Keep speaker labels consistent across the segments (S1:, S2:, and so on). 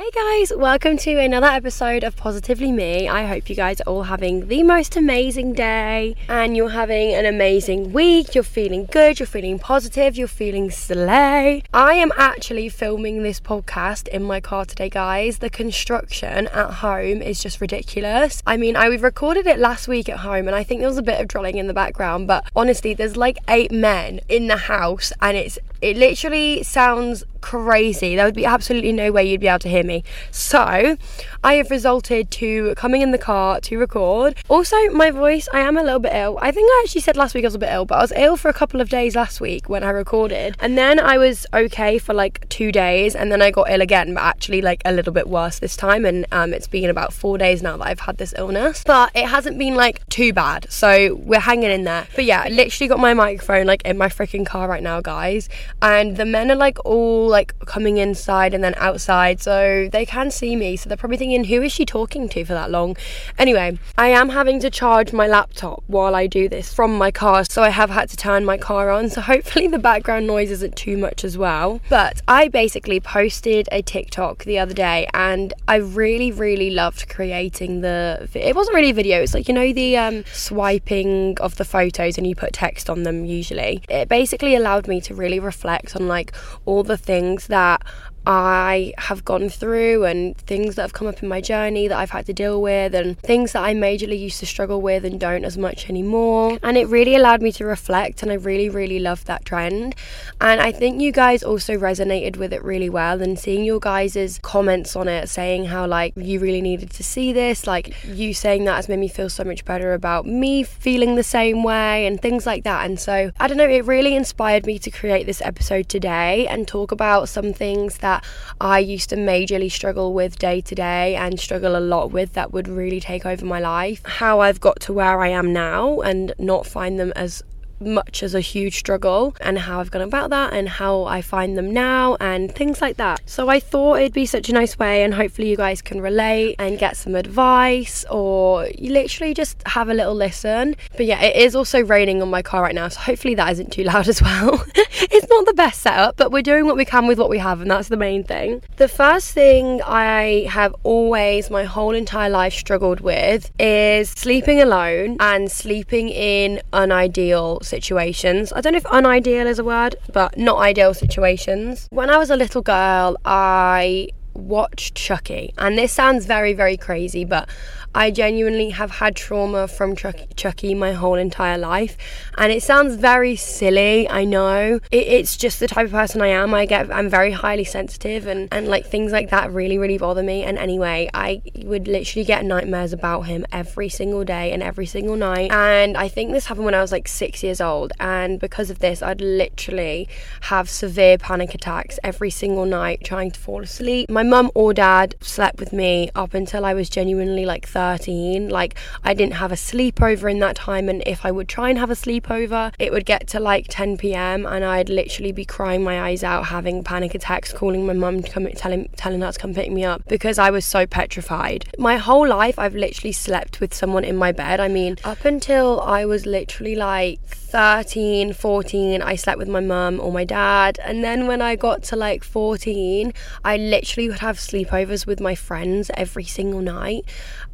S1: Hey guys, welcome to another episode of Positively Me. I hope you guys are all having the most amazing day and you're having an amazing week. You're feeling good, you're feeling positive, you're feeling slay. I am actually filming this podcast in my car today, guys. The construction at home is just ridiculous. I mean, I recorded it last week at home and I think there was a bit of drilling in the background, but honestly, there's like eight men in the house and it's it literally sounds crazy. There would be absolutely no way you'd be able to hear me. So, I have resulted to coming in the car to record. Also, my voice, I am a little bit ill. I think I actually said last week I was a bit ill, but I was ill for a couple of days last week when I recorded. And then I was okay for like two days, and then I got ill again, but actually like a little bit worse this time. And um, it's been about four days now that I've had this illness, but it hasn't been like too bad. So, we're hanging in there. But yeah, I literally got my microphone like in my freaking car right now, guys and the men are like all like coming inside and then outside so they can see me so they're probably thinking who is she talking to for that long? Anyway i am having to charge my laptop while i do this from my car so i have had to turn my car on so hopefully the background noise isn't too much as well. But i basically posted a tiktok the other day and i really really loved creating the it wasn't really a video it's like you know the um, swiping of the photos and you put text on them usually. It basically allowed me to really on like all the things that I have gone through and things that have come up in my journey that I've had to deal with and things that I majorly used to struggle with and don't as much anymore. And it really allowed me to reflect and I really, really loved that trend. And I think you guys also resonated with it really well and seeing your guys' comments on it saying how like you really needed to see this, like you saying that has made me feel so much better about me feeling the same way and things like that. And so I don't know, it really inspired me to create this episode today and talk about some things that that I used to majorly struggle with day to day and struggle a lot with that would really take over my life. How I've got to where I am now and not find them as much as a huge struggle and how I've gone about that and how I find them now and things like that. So I thought it'd be such a nice way and hopefully you guys can relate and get some advice or you literally just have a little listen. But yeah, it is also raining on my car right now, so hopefully that isn't too loud as well. it's not the best setup, but we're doing what we can with what we have and that's the main thing. The first thing I have always my whole entire life struggled with is sleeping alone and sleeping in unideal situations. I don't know if unideal is a word, but not ideal situations. When I was a little girl, I watched Chucky, and this sounds very, very crazy, but I genuinely have had trauma from Chucky my whole entire life. And it sounds very silly, I know. It, it's just the type of person I am. I get I'm very highly sensitive and, and like things like that really, really bother me. And anyway, I would literally get nightmares about him every single day and every single night. And I think this happened when I was like six years old. And because of this, I'd literally have severe panic attacks every single night trying to fall asleep. My mum or dad slept with me up until I was genuinely like 13. Like, I didn't have a sleepover in that time, and if I would try and have a sleepover, it would get to like 10 pm, and I'd literally be crying my eyes out, having panic attacks, calling my mum to come, telling, telling her to come pick me up because I was so petrified. My whole life, I've literally slept with someone in my bed. I mean, up until I was literally like 13, 14, I slept with my mum or my dad. And then when I got to like 14, I literally would have sleepovers with my friends every single night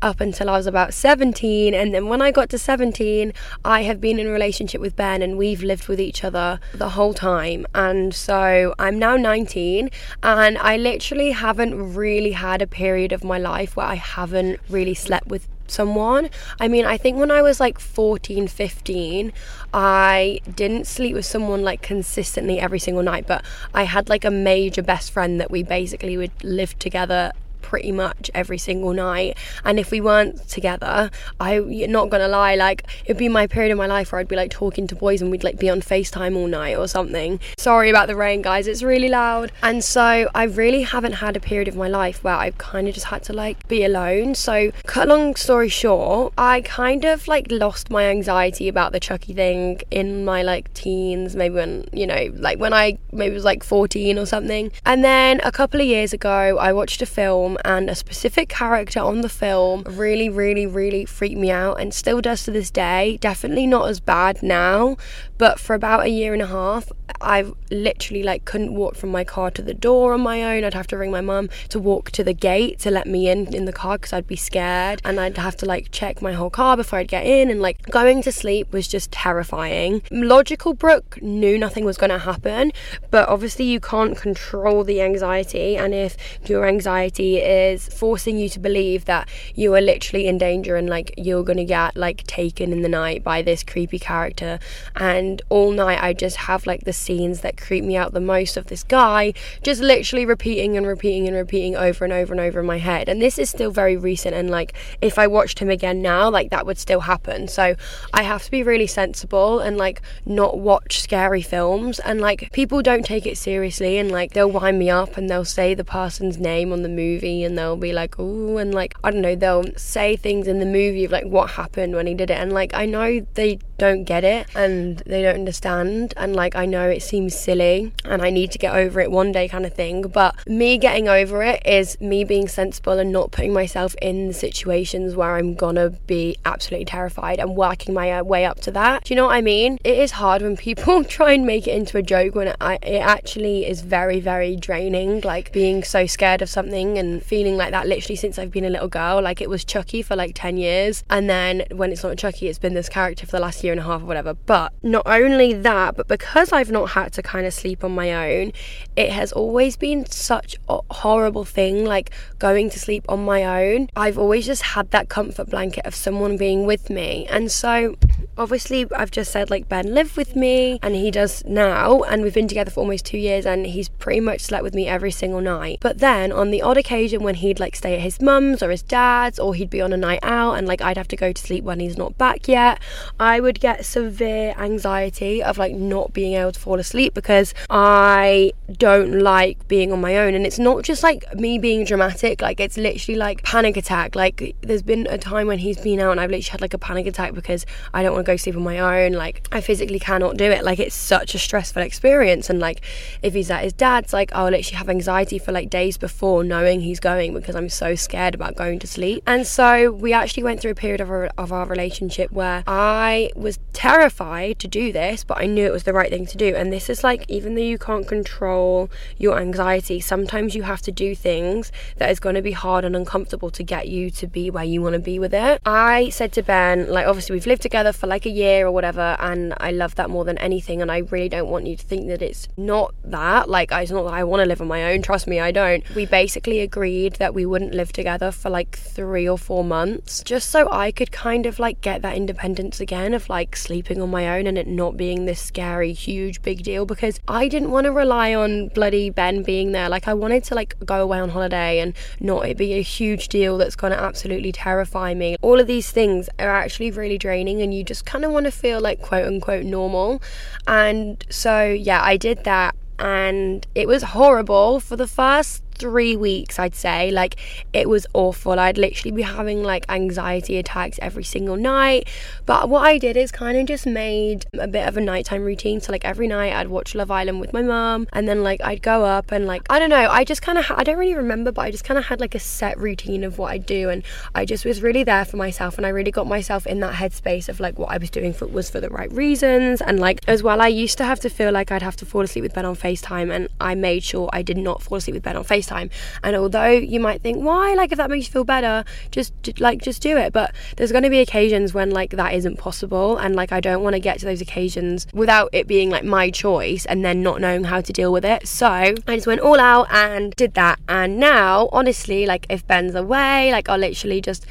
S1: up until I was about 17. And then when I got to 17, I have been in a relationship with Ben and we've lived with each other the whole time. And so I'm now 19 and I literally haven't really had a period of my life where I haven't really slept with someone. I mean, I think when I was like 14, 15, I didn't sleep with someone like consistently every single night, but I had like a major best friend that we basically would live together pretty much every single night. And if we weren't together, I not gonna lie, like it'd be my period of my life where I'd be like talking to boys and we'd like be on FaceTime all night or something. Sorry about the rain, guys, it's really loud. And so I really haven't had a period of my life where I've kind of just had to like be alone. So cut long story short, I kind of like lost my anxiety about the Chucky thing in my like teens, maybe when, you know, like when I maybe was like 14 or something. And then a couple of years ago, I watched a film and a specific character on the film really, really, really freaked me out and still does to this day. Definitely not as bad now, but for about a year and a half, I literally like couldn't walk from my car to the door on my own. I'd have to ring my mum to walk to the gate to let me in in the car because I'd be scared, and I'd have to like check my whole car before I'd get in. And like going to sleep was just terrifying. Logical Brooke knew nothing was going to happen, but obviously you can't control the anxiety, and if your anxiety is forcing you to believe that you are literally in danger and like you're to get like taken in the night by this creepy character, and all night I just have like the scenes that creep me out the most of this guy just literally repeating and repeating and repeating over and over and over in my head. And this is still very recent, and like if I watched him again now, like that would still happen. So I have to be really sensible and like not watch scary films. And like people don't take it seriously, and like they'll wind me up and they'll say the person's name on the movie, and they'll be like, oh, and like I don't know, they'll say things in the movie of like what happened when he did it, and like I know they don't get it and they don't understand, and like I know it seems silly and I need to get over it one day kind of thing. But me getting over it is me being sensible and not putting myself in the situations where I'm gonna be absolutely terrified and working my uh, way up to that. Do you know what I mean? It is hard when people try and make it into a joke when it, it actually is very, very draining. Like being so scared of something and feeling like that literally since I've been a little girl. Like it was Chucky for like 10 years. And then when it's not Chucky, it's been this character for the last year and a half or whatever. But not only that, but because I've not had to kind of sleep on my own, it has always been such a horrible thing, like going to sleep on my own. I've always just had that comfort blanket of someone being with me. And so, obviously, I've just said, like, Ben lived with me, and he does now, and we've been together for almost two years, and he's pretty much slept with me every single night. But then, on the odd occasion when he'd like stay at his mum's or his dad's, or he'd be on a night out, and like I'd have to go to sleep when he's not back yet, I would get severe anxiety of like not being able to fall asleep because I don't like being on my own. And it's not just like me being dramatic, like it's literally like panic attack. Like there's been a time when he's been out and I've literally had like a panic attack because I don't want go sleep on my own. Like I physically cannot do it. Like it's such a stressful experience. And like if he's at his dad's, like I'll literally have anxiety for like days before knowing he's going because I'm so scared about going to sleep. And so we actually went through a period of our, of our relationship where I was terrified to do this, but I knew it was the right thing to do. And this is like, even though you can't control your anxiety, sometimes you have to do things that is going to be hard and uncomfortable to get you to be where you want to be with it. I said to Ben, like, obviously, we've lived together for like a year or whatever, and I love that more than anything. And I really don't want you to think that it's not that. Like, it's not that I want to live on my own. Trust me, I don't. We basically agreed that we wouldn't live together for like three or four months just so I could kind of like get that independence again of like sleeping on my own and it not being this scary, huge, big deal because I didn't want to rely on bloody Ben being there. Like, I wanted to like go away on holiday and not it be a huge deal that's going to absolutely terrify me. All of these things are actually really draining, and you just kind of want to feel like quote unquote normal. And so, yeah, I did that and it was horrible for the first three weeks, I'd say. Like, it was awful. I'd literally be having like anxiety attacks every single night. But what I did is kind of just made a bit of a nighttime routine. So, like, every night I'd watch Love Island with my mum, and then like I'd go up and like, I don't know, I just kind of, ha- I don't really remember, but I just kind of had like a set routine of what I'd do. And I just was really there for myself, and I really got myself in that headspace of like what I was doing for, was for the right reasons. And like, as well, I used to have to feel like I'd have to fall asleep with Ben on FaceTime, and I made sure I did not fall asleep with Ben on FaceTime. Time and although you might think, why? Like, if that makes you feel better, just like just do it. But there's going to be occasions when like that isn't possible, and like I don't want to get to those occasions without it being like my choice and then not knowing how to deal with it. So I just went all out and did that. And now, honestly, like if Ben's away, like I'll literally just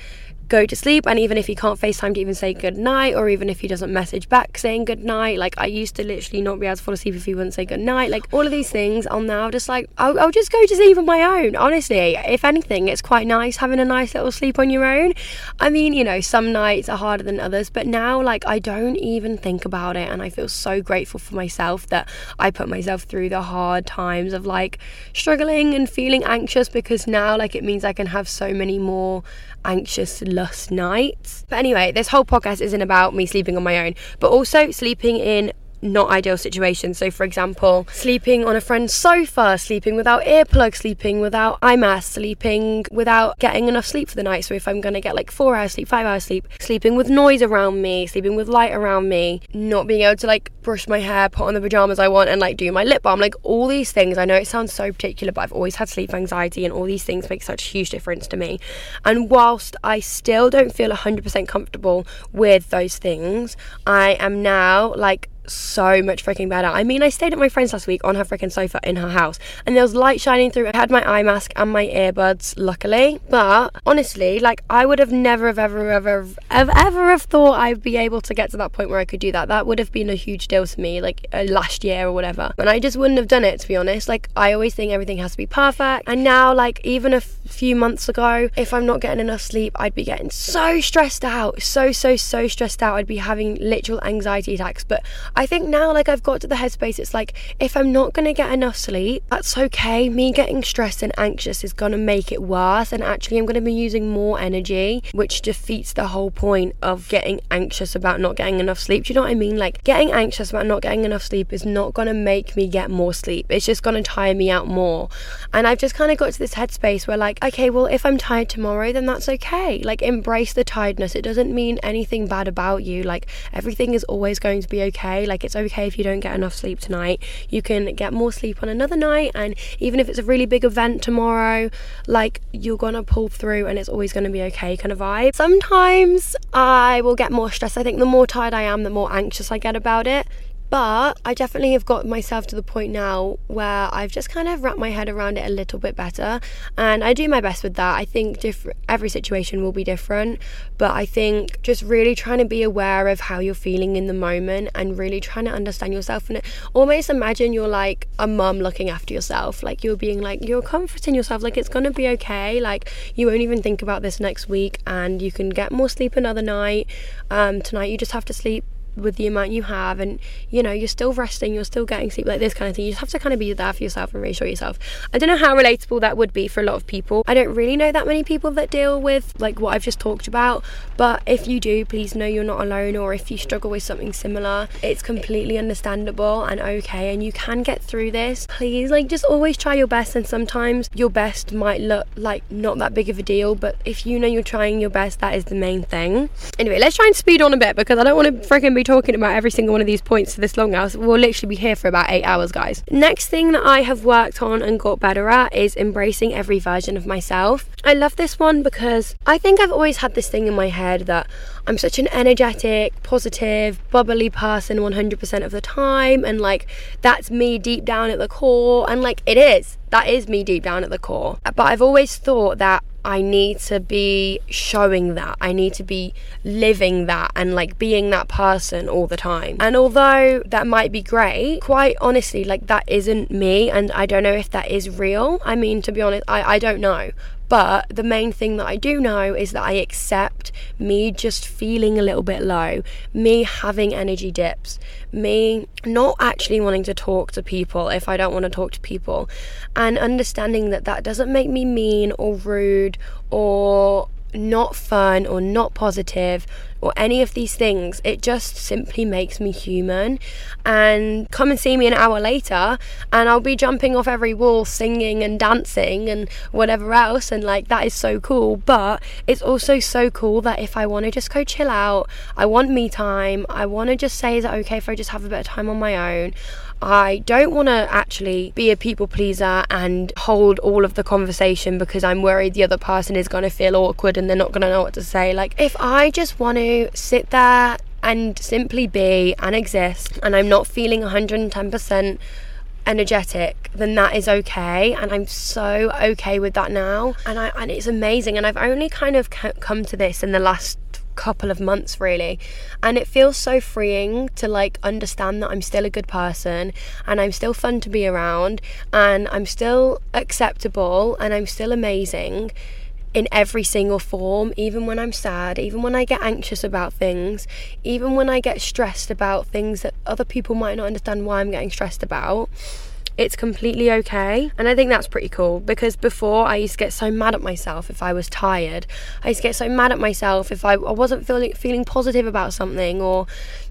S1: go to sleep and even if he can't FaceTime to even say good night or even if he doesn't message back saying good night like I used to literally not be able to fall asleep if he wouldn't say good night like all of these things I'll now just like I'll, I'll just go to sleep on my own. Honestly if anything it's quite nice having a nice little sleep on your own. I mean you know some nights are harder than others but now like I don't even think about it and I feel so grateful for myself that I put myself through the hard times of like struggling and feeling anxious because now like it means I can have so many more anxious lust nights. But anyway, this whole podcast isn't about me sleeping on my own, but also sleeping in not ideal situations. So, for example, sleeping on a friend's sofa, sleeping without earplugs, sleeping without eye mask, sleeping without getting enough sleep for the night. So, if I'm going to get like four hours sleep, five hours sleep, sleeping with noise around me, sleeping with light around me, not being able to like brush my hair, put on the pajamas I want, and like do my lip balm, like all these things. I know it sounds so particular, but I've always had sleep anxiety, and all these things make such a huge difference to me. And whilst I still don't feel 100% comfortable with those things, I am now like so much freaking better. I mean, I stayed at my friend's last week on her freaking sofa in her house, and there was light shining through. I had my eye mask and my earbuds, luckily. But honestly, like, I would have never, have ever, ever, ever, ever have thought I'd be able to get to that point where I could do that. That would have been a huge deal to me, like uh, last year or whatever. And I just wouldn't have done it, to be honest. Like, I always think everything has to be perfect. And now, like, even a f- few months ago, if I'm not getting enough sleep, I'd be getting so stressed out, so, so, so stressed out. I'd be having literal anxiety attacks. But I think now, like, I've got to the headspace, it's like, if I'm not going to get enough sleep, that's okay. Me getting stressed and anxious is going to make it worse. And actually, I'm going to be using more energy, which defeats the whole point of getting anxious about not getting enough sleep. Do you know what I mean? Like, getting anxious about not getting enough sleep is not going to make me get more sleep. It's just going to tire me out more. And I've just kind of got to this headspace where, like, okay, well, if I'm tired tomorrow, then that's okay. Like, embrace the tiredness. It doesn't mean anything bad about you. Like, everything is always going to be okay. Like, it's okay if you don't get enough sleep tonight. You can get more sleep on another night. And even if it's a really big event tomorrow, like, you're going to pull through and it's always going to be okay kind of vibe. Sometimes I will get more stressed. I think the more tired I am, the more anxious I get about it. But I definitely have got myself to the point now where I've just kind of wrapped my head around it a little bit better, and I do my best with that. I think diff- every situation will be different, but I think just really trying to be aware of how you're feeling in the moment and really trying to understand yourself and almost imagine you're like a mum looking after yourself, like you're being like you're comforting yourself, like it's gonna be okay, like you won't even think about this next week, and you can get more sleep another night. Um, tonight you just have to sleep with the amount you have and you know you're still resting you're still getting sleep like this kind of thing. You just have to kind of be there for yourself and reassure yourself. I don't know how relatable that would be for a lot of people. I don't really know that many people that deal with like what i've just talked about but if you do please know you're not alone or if you struggle with something similar it's completely understandable and okay and you can get through this. Please like just always try your best and sometimes your best might look like not that big of a deal but if you know you're trying your best that is the main thing. Anyway let's try and speed on a bit because i don't want to freaking be talking about every single one of these points for this long now. We'll literally be here for about eight hours, guys. Next thing that I have worked on and got better at is embracing every version of myself. I love this one because I think I've always had this thing in my head that I'm such an energetic, positive, bubbly person 100% of the time, and like that's me deep down at the core, and like it is. That is me deep down at the core. But I've always thought that I need to be showing that. I need to be living that and like being that person all the time. And although that might be great, quite honestly, like that isn't me. And I don't know if that is real. I mean, to be honest, I, I don't know. But the main thing that I do know is that I accept me just feeling a little bit low, me having energy dips, me not actually wanting to talk to people if I don't want to talk to people, and understanding that that doesn't make me mean or rude or not fun or not positive or any of these things. It just simply makes me human. And come and see me an hour later, and I'll be jumping off every wall, singing and dancing and whatever else. And like, that is so cool. But it's also so cool that if I want to just go chill out, I want me time, I want to just say, is it okay if I just have a bit of time on my own? I don't want to actually be a people pleaser and hold all of the conversation because I'm worried the other person is going to feel awkward and they're not going to know what to say. Like, if I just want to sit there and simply be and exist and I'm not feeling 110% energetic then that is okay and i'm so okay with that now. And i and it's amazing and i've only kind of come to this in the last couple of months really. And it feels so freeing to like understand that I'm still a good person and I'm still fun to be around and I'm still acceptable and I'm still amazing in every single form, even when I'm sad, even when I get anxious about things, even when I get stressed about things that other people might not understand why I'm getting stressed about it's completely okay. And I think that's pretty cool because before I used to get so mad at myself if I was tired. I used to get so mad at myself if I, wasn't feeling feeling positive about something or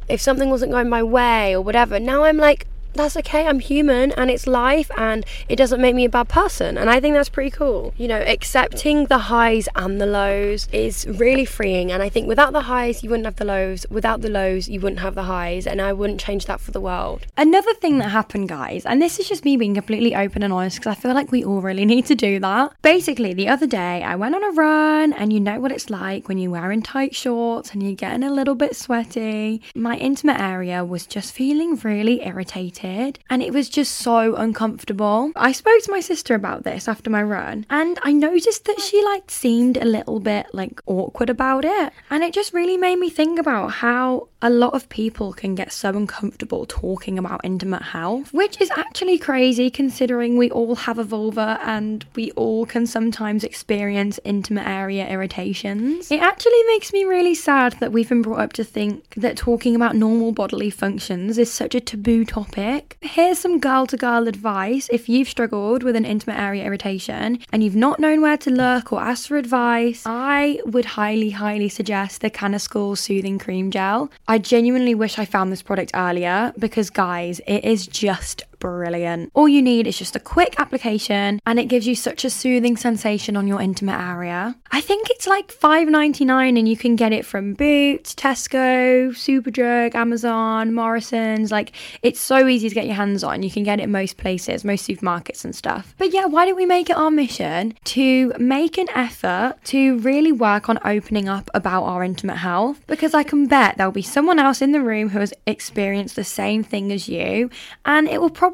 S1: if something wasn't going my way or whatever. Now I'm like, that's okay. I'm human and it's life and it doesn't make me a bad person. And I think that's pretty cool. You know, accepting the highs and the lows is really freeing. And I think without the highs, you wouldn't have the lows. Without the lows, you wouldn't have the highs. And I wouldn't change that for the world.
S2: Another thing that happened, guys, and this is just me being completely open and honest because I feel like we all really need to do that. Basically, the other day I went on a run and you know what it's like when you're wearing tight shorts and you're getting a little bit sweaty. My intimate area was just feeling really irritated and it was just so uncomfortable. I spoke to my sister about this after my run and I noticed that she like seemed a little bit like awkward about it. And it just really made me think about how a lot of people can get so uncomfortable talking about intimate health, which is actually crazy considering we all have a vulva and we all can sometimes experience intimate area irritations. It actually makes me really sad that we've been brought up to think that talking about normal bodily functions is such a taboo topic. Here's some girl to girl advice if you've struggled with an intimate area irritation and you've not known where to look or ask for advice, I would highly, highly suggest the Canescool Soothing Cream Gel. I genuinely wish I found this product earlier because, guys, it is just brilliant. All you need is just a quick application and it gives you such a soothing sensation on your intimate area. I think it's like $5.99 and you can get it from Boots, Tesco, Superdrug, Amazon, Morrison's. Like it's so easy to get your hands on. You can get it in most places, most supermarkets and stuff. But yeah, why don't we make it our mission to make an effort to really work on opening up about our intimate health? Because I can bet there'll be someone else in the room who has experienced the same thing as you and it will probably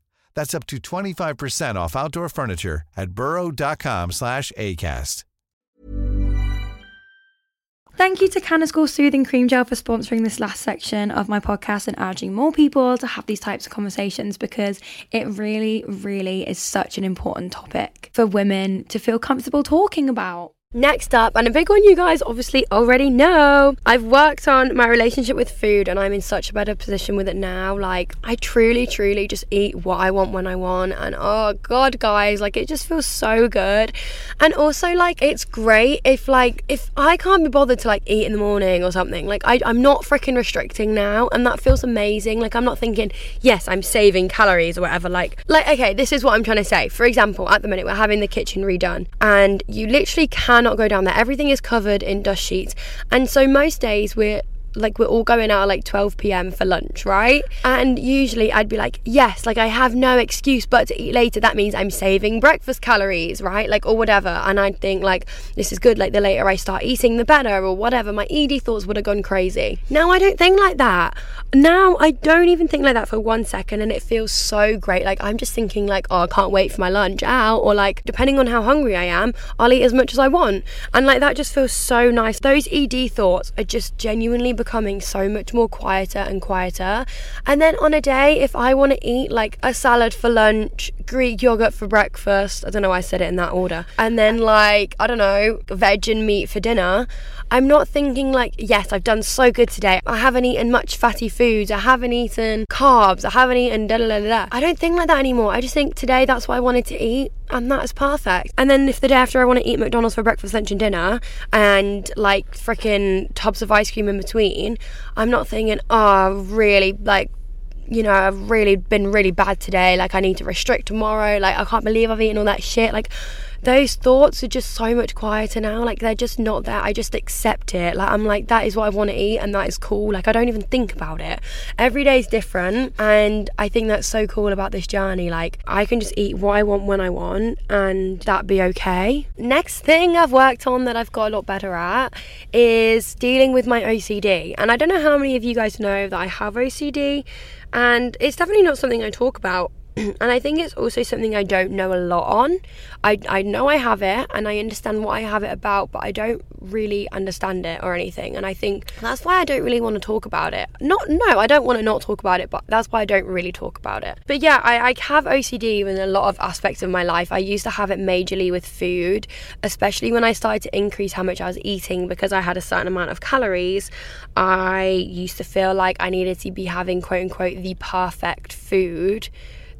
S3: That's up to 25% off outdoor furniture at burrow.com slash ACAST.
S2: Thank you to Canescool Soothing Cream Gel for sponsoring this last section of my podcast and urging more people to have these types of conversations because it really, really is such an important topic for women to feel comfortable talking about.
S1: Next up, and a big one you guys obviously already know, I've worked on my relationship with food and I'm in such a better position with it now. Like, I truly, truly just eat what I want when I want. And oh God, guys, like it just feels so good. And also, like, it's great if, like, if I can't be bothered to, like, eat in the morning or something, like, I, I'm not freaking restricting now. And that feels amazing. Like, I'm not thinking, yes, I'm saving calories or whatever. Like, like, okay, this is what I'm trying to say. For example, at the minute, we're having the kitchen redone and you literally cannot go down there. Everything is covered in dust sheets. And so most days we're like we're all going out at like 12 p.m. for lunch, right? And usually I'd be like, yes, like I have no excuse but to eat later. That means I'm saving breakfast calories, right? Like, or whatever. And I'd think, like, this is good. Like, the later I start eating, the better, or whatever. My ED thoughts would have gone crazy. Now I don't think like that. Now I don't even think like that for one second. And it feels so great. Like, I'm just thinking, like, oh, I can't wait for my lunch out. Or, like, depending on how hungry I am, I'll eat as much as I want. And, like, that just feels so nice. Those ED thoughts are just genuinely becoming so much more quieter and quieter. And then on a day, if I want to eat like a salad for lunch, Greek yogurt for breakfast, I don't know why I said it in that order, and then like, I don't know, veg and meat for dinner, I'm not thinking like, yes, I've done so good today. I haven't eaten much fatty foods. I haven't eaten carbs. I haven't eaten da da da da. I don't think like that anymore. I just think today that's what I wanted to eat and that is perfect. And then if the day after I want to eat McDonald's for breakfast, lunch, and dinner, and like freaking tubs of ice cream in between, I'm not thinking, oh, really, like you know, I've really been really bad today. Like, I need to restrict tomorrow. Like, I can't believe I've eaten all that shit. Like, those thoughts are just so much quieter now. Like they're just not there. I just accept it. Like I'm like, that is what I want to eat and that is cool. Like I don't even think about it. Every day is different. And I think that's so cool about this journey. Like I can just eat what I want when I want and that be okay. Next thing I've worked on that I've got a lot better at is dealing with my OCD. And I don't know how many of you guys know that I have OCD. And it's definitely not something I talk about and I think it's also something I don't know a lot on. I, I know I have it and I understand what I have it about, but I don't really understand it or anything. And I think that's why I don't really want to talk about it. Not, no, I don't want to not talk about it, but that's why I don't really talk about it. But yeah, I, I have OCD in a lot of aspects of my life. I used to have it majorly with food, especially when I started to increase how much I was eating because I had a certain amount of calories. I used to feel like I needed to be having quote unquote the perfect food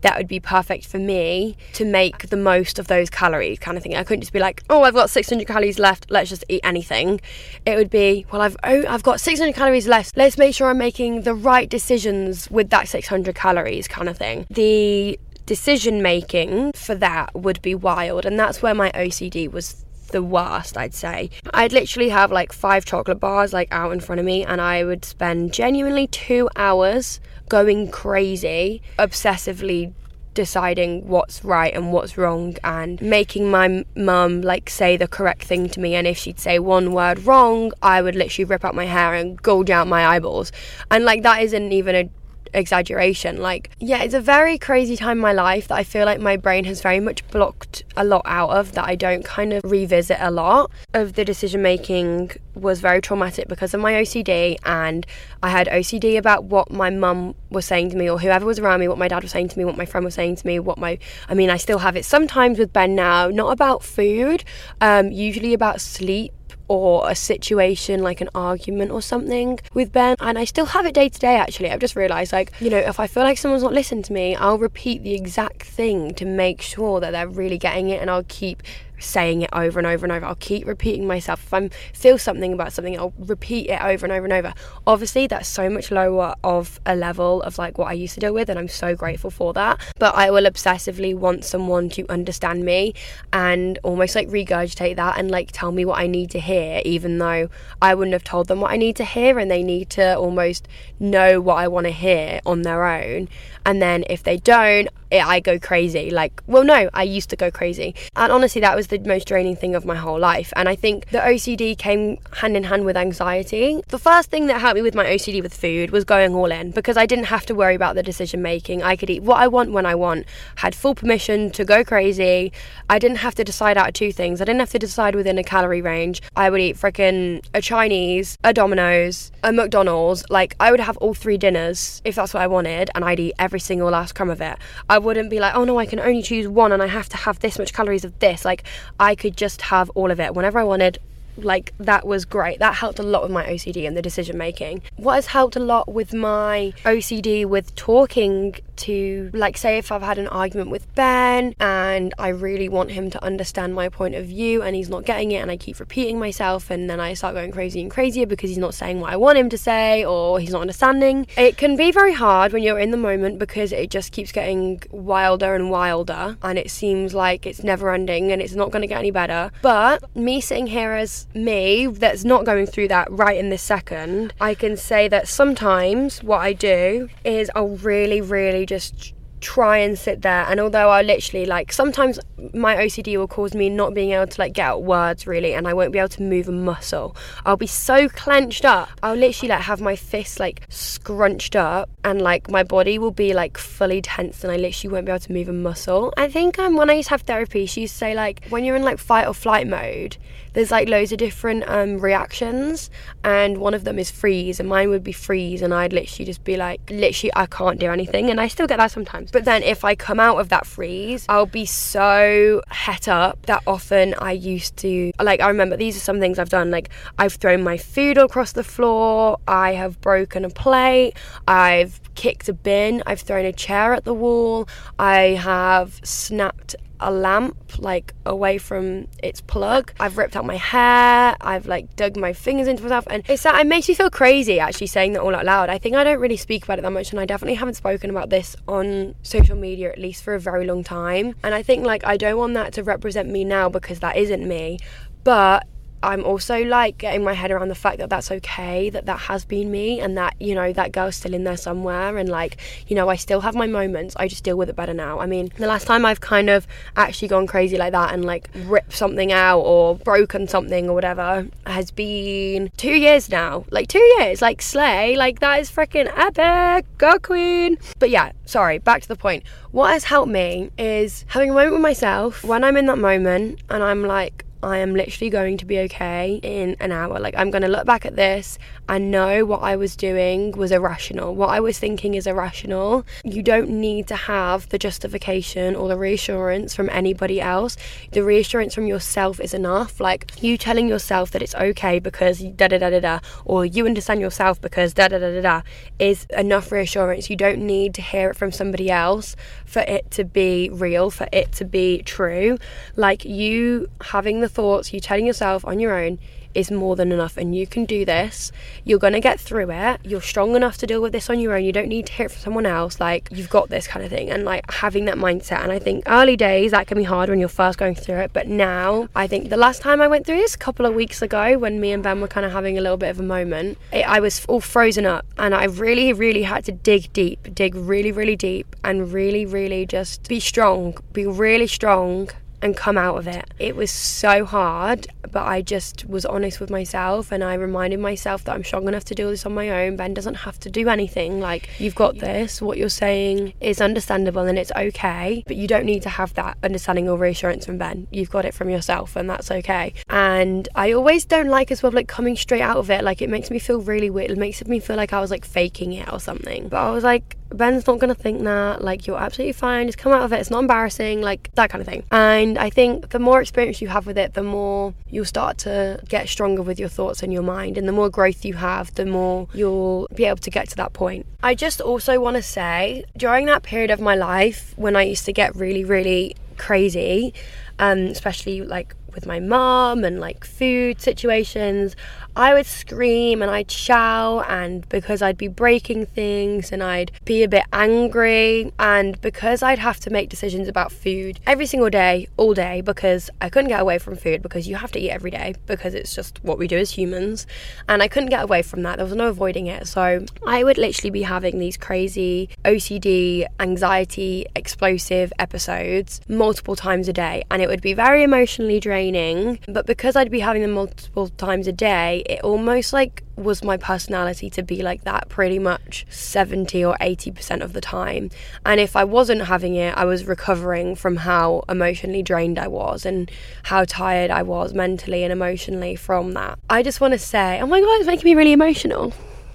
S1: that would be perfect for me to make the most of those calories kind of thing. I couldn't just be like, oh, I've got 600 calories left, let's just eat anything. It would be, well, I've oh, I've got 600 calories left, let's make sure I'm making the right decisions with that 600 calories kind of thing. The decision making for that would be wild, and that's where my OCD was the worst, I'd say. I'd literally have like five chocolate bars like out in front of me, and I would spend genuinely two hours going crazy, obsessively deciding what's right and what's wrong and making my mum like say the correct thing to me and if she'd say one word wrong I would literally rip out my hair and gouge out my eyeballs and like that isn't even a exaggeration. Like, yeah, it's a very crazy time in my life that I feel like my brain has very much blocked a lot out of that I don't kind of revisit a lot of the decision making was very traumatic because of my OCD and I had OCD about what my mum was saying to me or whoever was around me, what my dad was saying to me, what my friend was saying to me, what my I mean I still have it sometimes with Ben now, not about food, um, usually about sleep or a situation like an argument or something with Ben. And I still have it day to day actually. I've just realised like, you know, if I feel like someone's not listening to me, I'll repeat the exact thing to make sure that they're really getting it and I'll keep saying it over and over and over. I'll keep repeating myself. If I feel something about something, I'll repeat it over and over and over. Obviously, that's so much lower of a level of like what I used to deal with, and I'm so grateful for that. But I will obsessively want someone to understand me and almost like regurgitate that and like tell me what I need to hear, even though I wouldn't have told them what I need to hear, and they need to almost know what I want to hear on their own. And then if they don't, it, I go crazy. Like, well, no, I used to go crazy. And honestly, that was the most draining thing of my whole life. And I think the OCD came hand in hand with anxiety. The first thing that helped me with my OCD with food was going all in because I didn't have to worry about the decision making. I could eat what I want when I want, had full permission to go crazy. I didn't have to decide out of two things. I didn't have to decide within a calorie range. I would eat freaking a Chinese, a Domino's, a McDonald's. Like, I would have all three dinners if that's what I wanted, and I'd eat every every single last crumb of it. I wouldn't be like, oh no, I can only choose one and I have to have this much calories of this. Like, I could just have all of it whenever I wanted, like that was great. That helped a lot with my ocd and the decision making. What has helped a lot with my ocd with talking to like say if i've had an argument with ben and i really want him to understand my point of view and he's not getting it and i keep repeating myself and then i start going crazy and crazier because he's not saying what i want him to say or he's not understanding. It can be very hard when you're in the moment because it just keeps getting wilder and wilder and it seems like it's never ending and it's not going to get any better. But me sitting here as me that's not going through that right in this second, I can say that sometimes what I do is I'll really, really just try and sit there. And although I literally like sometimes my OCD will cause me not being able to like get out words really and I won't be able to move a muscle I'll be so clenched up. I'll literally like have my fists like scrunched up and like my body will be like fully tense and I literally won't be able to move a muscle. I think um when I used to have therapy she used to say like when you're in like fight or flight mode there's like loads of different um reactions and one of them is freeze and mine would be freeze and I'd literally just be like literally I can't do anything and I still get that sometimes but then if I come out of that freeze, I'll be so het up that often I used to, like, I remember these are some things I've done. Like, I've thrown my food across the floor, I have broken a plate, I've kicked a bin, I've thrown a chair at the wall, I have snapped a lamp like away from its plug. I've ripped out my hair. I've like dug my fingers into myself, and it's that it makes me feel crazy actually saying that all out loud. I think I don't really speak about it that much, and I definitely haven't spoken about this on social media at least for a very long time. And I think like I don't want that to represent me now because that isn't me. But I'm also like getting my head around the fact that that's okay, that that has been me, and that, you know, that girl's still in there somewhere. And like, you know, I still have my moments. I just deal with it better now. I mean, the last time I've kind of actually gone crazy like that and like ripped something out or broken something or whatever has been two years now. Like, two years. Like, Slay. Like, that is freaking epic. Go, Queen. But yeah, sorry, back to the point. What has helped me is having a moment with myself when I'm in that moment and I'm like, I am literally going to be okay in an hour. Like, I'm going to look back at this and know what I was doing was irrational. What I was thinking is irrational. You don't need to have the justification or the reassurance from anybody else. The reassurance from yourself is enough. Like, you telling yourself that it's okay because da da da da da, or you understand yourself because da da da da da, is enough reassurance. You don't need to hear it from somebody else for it to be real, for it to be true. Like, you having the thoughts, you telling yourself on your own is more than enough and you can do this. You're going to get through it. You're strong enough to deal with this on your own. You don't need to hear it from someone else. Like, you've got this kind of thing. And like having that mindset. And I think early days that can be hard when you're first going through it. But now, I think the last time I went through this, a couple of weeks ago, when me and Ben were kind of having a little bit of a moment, it, I was all frozen up and I really, really had to dig deep, dig really, really deep and really, really just be strong, be really strong and come out of it. It was so hard, but I just was honest with myself and I reminded myself that I'm strong enough to do this on my own. Ben doesn't have to do anything. Like, you've got this. What you're saying is understandable and it's okay, but you don't need to have that understanding or reassurance from Ben. You've got it from yourself and that's okay. And I always don't like as well, like coming straight out of it. Like, it makes me feel really weird. It makes me feel like I was like faking it or something. But I was like, Ben's not gonna think that. Like, you're absolutely fine. Just come out of it. It's not embarrassing. Like, that kind of thing. And I think the more experience you have with it, the more you'll start to get stronger with your thoughts and your mind. And the more growth you have, the more you'll be able to get to that point. I just also wanna say, during that period of my life when I used to get really, really crazy, um, especially like with my mom and like food situations, I would scream and I'd shout, and because I'd be breaking things and I'd be a bit angry, and because I'd have to make decisions about food every single day, all day, because I couldn't get away from food because you have to eat every day because it's just what we do as humans, and I couldn't get away from that. There was no avoiding it. So I would literally be having these crazy OCD, anxiety, explosive episodes multiple times a day, and it would be very emotionally draining. But because I'd be having them multiple times a day, it almost like was my personality to be like that pretty much 70 or 80% of the time. And if I wasn't having it, I was recovering from how emotionally drained I was and how tired I was mentally and emotionally from that. I just want to say, oh my God, it's making me really emotional.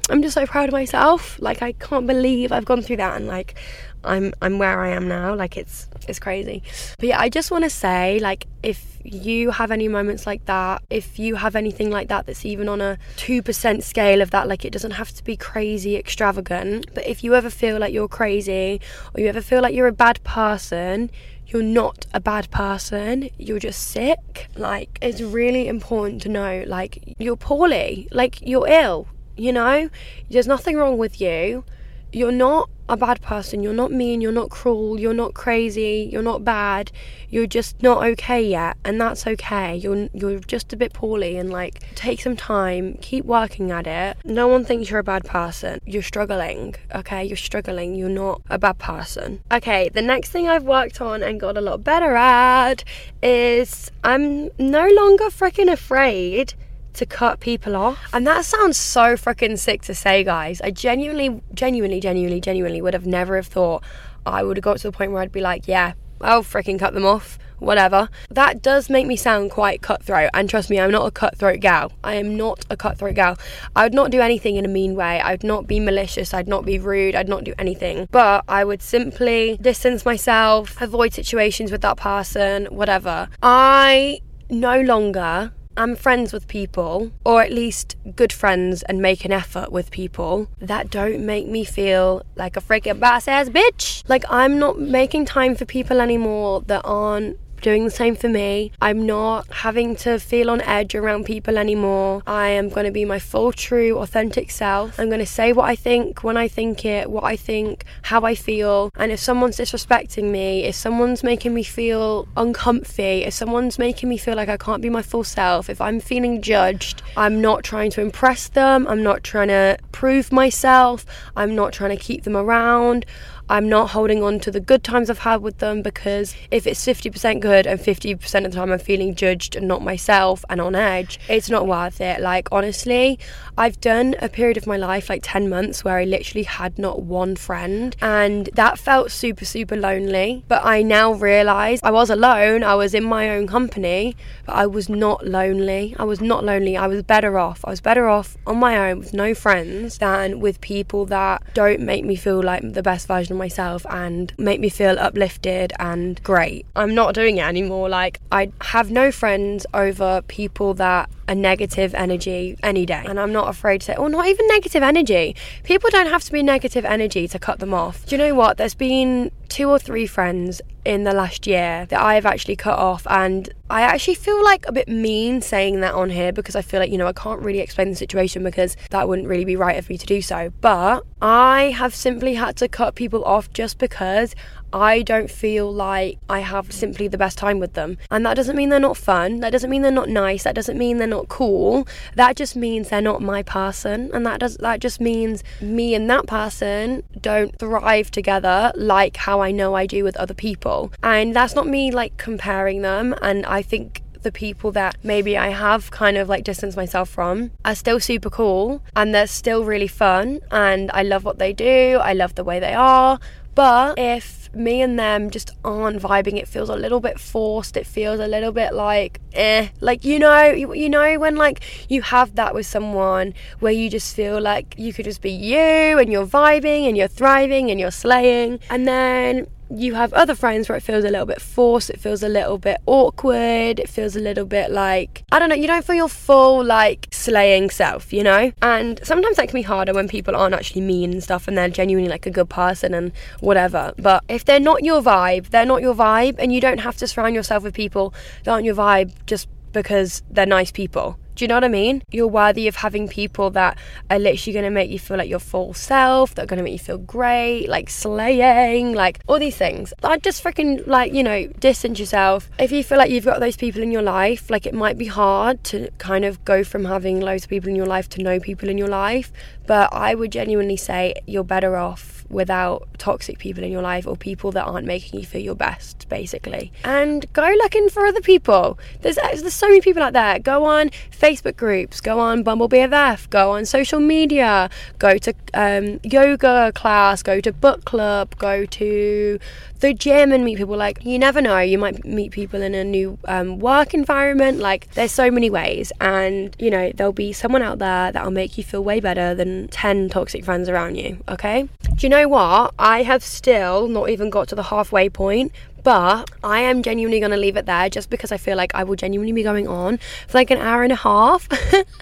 S1: I'm just so proud of myself. Like I can't believe I've gone through that and like I'm I'm where I am now. Like it's it's crazy. But yeah, I just want to say like if you have any moments like that, if you have anything like that that's even on a 2% scale of that, like it doesn't have to be crazy extravagant, but if you ever feel like you're crazy or you ever feel like you're a bad person, you're not a bad person, you're just sick. Like, it's really important to know, like, you're poorly, like, you're ill, you know? There's nothing wrong with you. You're not a bad person. You're not mean. You're not cruel. You're not crazy. You're not bad. You're just not okay yet, and that's okay. You're you're just a bit poorly, and like take some time. Keep working at it. No one thinks you're a bad person. You're struggling. Okay, you're struggling. You're not a bad person. Okay, the next thing I've worked on and got a lot better at is I'm no longer freaking afraid to cut people off. And that sounds so freaking sick to say, guys. I genuinely, genuinely, genuinely, genuinely would have never have thought I would have got to the point where I'd be like, yeah, I'll freaking cut them off. Whatever. That does make me sound quite cutthroat. And trust me, I'm not a cutthroat gal. I am not a cutthroat gal. I would not do anything in a mean way. I would not be malicious. I'd not be rude. I'd not do anything. But I would simply distance myself, avoid situations with that person, whatever. I no longer I'm friends with people, or at least good friends and make an effort with people that don't make me feel like a freaking boss ass bitch. Like, I'm not making time for people anymore that aren't doing the same for me. I'm not having to feel on edge around people anymore. I am going to be my full, true, authentic self. I'm going to say what I think when I think it, what I think, how I feel. And if someone's disrespecting me, if someone's making me feel uncomfy, if someone's making me feel like I can't be my full self, if I'm feeling judged, I'm not trying to impress them. I'm not trying to prove myself. I'm not trying to keep them around. I'm not holding on to the good times I've had with them because if it's 50% good and 50% of the time I'm feeling judged and not myself and on edge, it's not worth it. Like, honestly, I've done a period of my life, like 10 months, where I literally had not one friend, and that felt super, super lonely. But I now realize I was alone, I was in my own company, but I was not lonely. I was not lonely. I was better off. I was better off on my own with no friends than with people that don't make me feel like the best version myself and make me feel uplifted and great. I'm not doing it anymore. Like, I have no friends over people that are negative energy any day. And I'm not afraid to say, oh, not even negative energy. People don't have to be negative energy to cut them off. Do you know what? There's been two or three friends in the last year that I've actually cut off and I actually feel like a bit mean saying that on here because I feel like you know I can't really explain the situation because that wouldn't really be right of me to do so. But I have simply had to cut people off just because I don't feel like I have simply the best time with them. And that doesn't mean they're not fun. That doesn't mean they're not nice. That doesn't mean they're not cool. That just means they're not my person. And that does that just means me and that person don't thrive together like how I know I do with other people. And that's not me like comparing them and I think the people that maybe I have kind of like distanced myself from are still super cool and they're still really fun and I love what they do. I love the way they are. But if me and them just aren't vibing, it feels a little bit forced. It feels a little bit like, eh. Like, you know, you, you know, when like you have that with someone where you just feel like you could just be you and you're vibing and you're thriving and you're slaying. And then you have other friends where it feels a little bit forced, it feels a little bit awkward, it feels a little bit like, I don't know, you don't feel your full, like, slaying self, you know? And sometimes that can be harder when people aren't actually mean and stuff and they're genuinely like a good person and whatever. But if they're not your vibe, they're not your vibe, and you don't have to surround yourself with people that aren't your vibe just because they're nice people. Do you know what I mean? You're worthy of having people that are literally going to make you feel like your full self, that are going to make you feel great, like slaying, like all these things. I just freaking like, you know, distance yourself. If you feel like you've got those people in your life, like it might be hard to kind of go from having loads of people in your life to know people in your life. But I would genuinely say you're better off without toxic people in your life or people that aren't making you feel your best, basically. And go looking for other people. There's there's so many people out there. Go on Facebook groups, go on Bumble BFF, go on social media, go to um, yoga class, go to book club, go to the gym and meet people. Like, you never know, you might meet people in a new um, work environment. Like, there's so many ways. And, you know, there'll be someone out there that'll make you feel way better than 10 toxic friends around you, okay? Do you know what? I have still not even got to the halfway point, but I am genuinely going to leave it there just because I feel like I will genuinely be going on for like an hour and a half.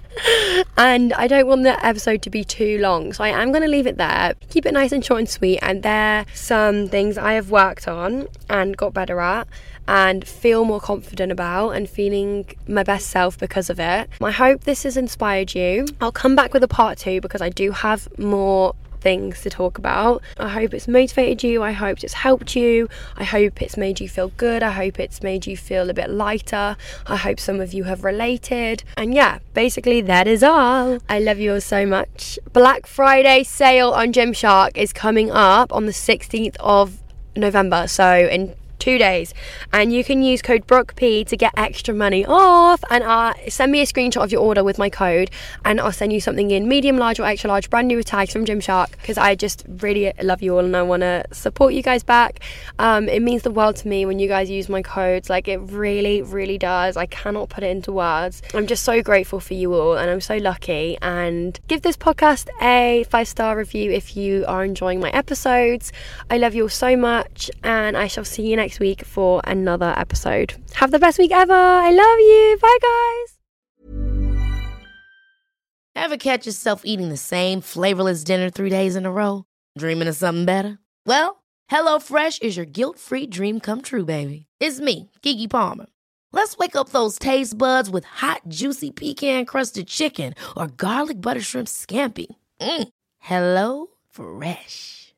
S1: and I don't want the episode to be too long. So I am going to leave it there, keep it nice and short and sweet. And there are some things I have worked on and got better at and feel more confident about and feeling my best self because of it. I hope this has inspired you. I'll come back with a part two because I do have more things to talk about. I hope it's motivated you. I hope it's helped you. I hope it's made you feel good. I hope it's made you feel a bit lighter. I hope some of you have related. And yeah, basically, that is all. I love you all so much. Black Friday sale on Gymshark is coming up on the 16th of November. So, in two days. And you can use code BROOKP to get extra money off. And uh, send me a screenshot of your order with my code. And I'll send you something in medium large or extra large brand new with tags from Gymshark. Because I just really love you all and I want to support you guys back. Um, it means the world to me when you guys use my codes. Like it really really does. I cannot put it into words. I'm just so grateful for you all and I'm so lucky. And give this podcast a five star review if you are enjoying my episodes. I love you all so much and I shall see you next next week for another episode. Have the best week ever. I love you. Bye, guys.
S4: Ever catch yourself eating the same flavorless dinner three days in a row? Dreaming of something better? Well, HelloFresh is your guilt free dream come true, baby. It's me, Keke Palmer. Let's wake up those taste buds with hot, juicy pecan crusted chicken or garlic butter shrimp scampi. Mm. Hello Fresh.